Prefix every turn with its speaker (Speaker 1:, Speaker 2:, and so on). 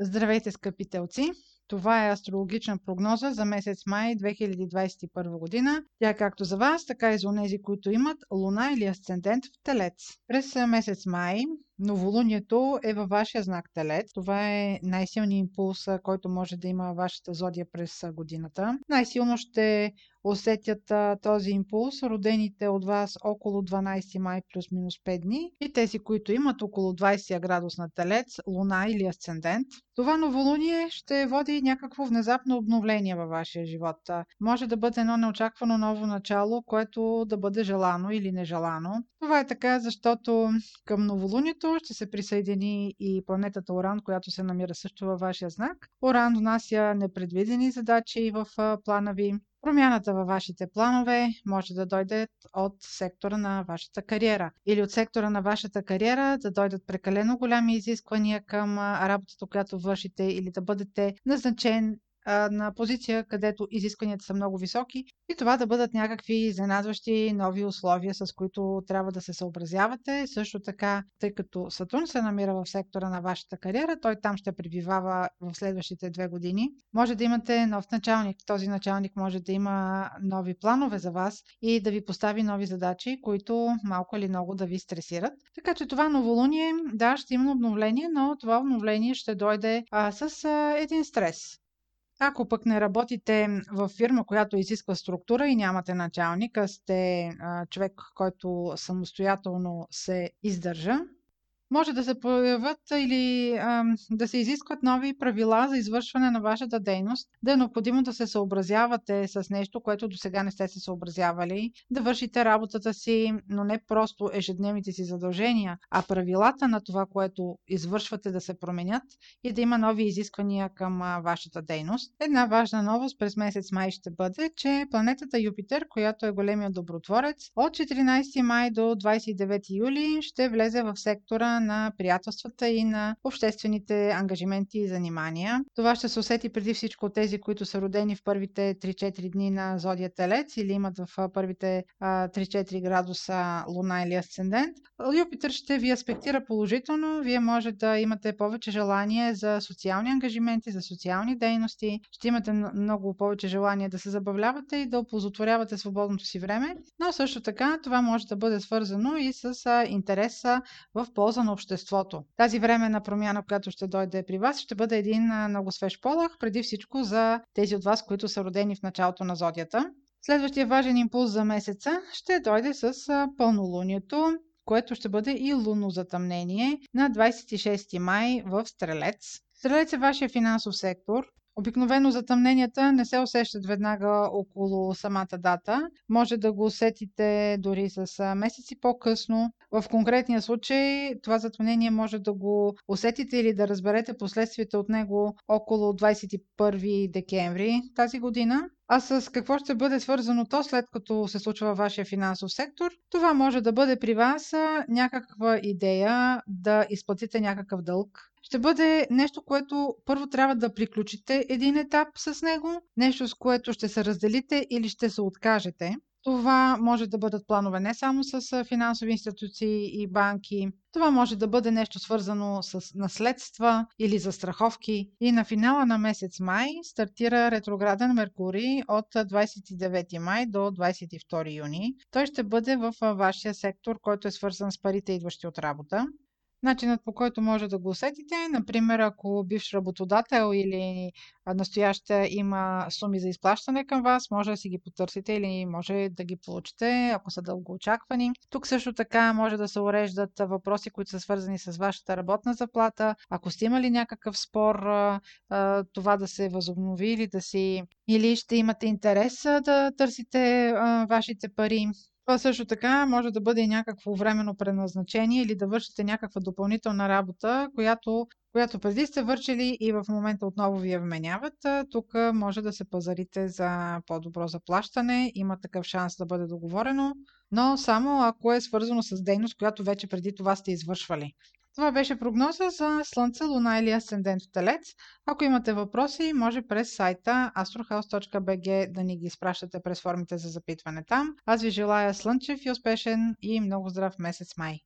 Speaker 1: Здравейте, скъпи телци! Това е астрологична прогноза за месец май 2021 година. Тя е както за вас, така и за онези, които имат луна или асцендент в Телец. През месец май новолунието е във вашия знак Телец. Това е най-силният импулс, който може да има вашата зодия през годината. Най-силно ще усетят този импулс родените от вас около 12 май плюс-минус 5 дни и тези, които имат около 20 градус на Телец, Луна или Асцендент. Това новолуние ще води някакво внезапно обновление във вашия живот. Може да бъде едно неочаквано ново начало, което да бъде желано или нежелано. Това е така, защото към новолунието ще се присъедини и планетата Оран, която се намира също във вашия знак. Оран внася непредвидени задачи в плана ви. Промяната във вашите планове може да дойде от сектора на вашата кариера или от сектора на вашата кариера да дойдат прекалено голями изисквания към работата, която вършите или да бъдете назначен на позиция, където изискванията са много високи и това да бъдат някакви изненадващи нови условия, с които трябва да се съобразявате. Също така, тъй като Сатурн се намира в сектора на вашата кариера, той там ще пребивава в следващите две години. Може да имате нов началник. Този началник може да има нови планове за вас и да ви постави нови задачи, които малко или много да ви стресират. Така че това новолуние, да, ще има обновление, но това обновление ще дойде а, с а, един стрес. Ако пък не работите в фирма, която изисква структура и нямате началник, а сте а, човек, който самостоятелно се издържа, може да се появят или а, да се изискват нови правила за извършване на вашата дейност, да е необходимо да се съобразявате с нещо, което до сега не сте се съобразявали, да вършите работата си, но не просто ежедневните си задължения, а правилата на това, което извършвате да се променят и да има нови изисквания към а, вашата дейност. Една важна новост през месец май ще бъде, че планетата Юпитер, която е големия добротворец, от 14 май до 29 юли ще влезе в сектора на приятелствата и на обществените ангажименти и занимания. Това ще се усети преди всичко от тези, които са родени в първите 3-4 дни на зодия Телец или имат в първите 3-4 градуса Луна или Асцендент. Юпитър ще ви аспектира положително. Вие може да имате повече желание за социални ангажименти, за социални дейности. Ще имате много повече желание да се забавлявате и да оползотворявате свободното си време. Но също така това може да бъде свързано и с интереса в полза на обществото. Тази временна промяна, която ще дойде при вас, ще бъде един много свеж полах, преди всичко за тези от вас, които са родени в началото на зодията. Следващия важен импулс за месеца ще дойде с пълнолунието, което ще бъде и лунно затъмнение на 26 май в Стрелец. Стрелец е вашия финансов сектор. Обикновено затъмненията не се усещат веднага около самата дата. Може да го усетите дори с месеци по-късно. В конкретния случай това затъмнение може да го усетите или да разберете последствията от него около 21 декември тази година. А с какво ще бъде свързано то след като се случва във вашия финансов сектор? Това може да бъде при вас някаква идея да изплатите някакъв дълг, ще бъде нещо, което първо трябва да приключите един етап с него, нещо с което ще се разделите или ще се откажете. Това може да бъдат планове не само с финансови институции и банки. Това може да бъде нещо свързано с наследства или застраховки. И на финала на месец май стартира ретрограден Меркурий от 29 май до 22 юни. Той ще бъде в вашия сектор, който е свързан с парите, идващи от работа. Начинът по който може да го усетите, например, ако бивш работодател или настояща има суми за изплащане към вас, може да си ги потърсите или може да ги получите, ако са дълго очаквани. Тук също така може да се уреждат въпроси, които са свързани с вашата работна заплата. Ако сте имали някакъв спор, това да се възобнови или да си или ще имате интерес да търсите вашите пари. Това също така може да бъде и някакво временно предназначение или да вършите някаква допълнителна работа, която, която преди сте вършили и в момента отново ви я вменяват. Тук може да се пазарите за по-добро заплащане. Има такъв шанс да бъде договорено, но само ако е свързано с дейност, която вече преди това сте извършвали. Това беше прогноза за Слънце, Луна или Асцендент в Телец. Ако имате въпроси, може през сайта astrohouse.bg да ни ги изпращате през формите за запитване там. Аз ви желая слънчев и успешен и много здрав месец май!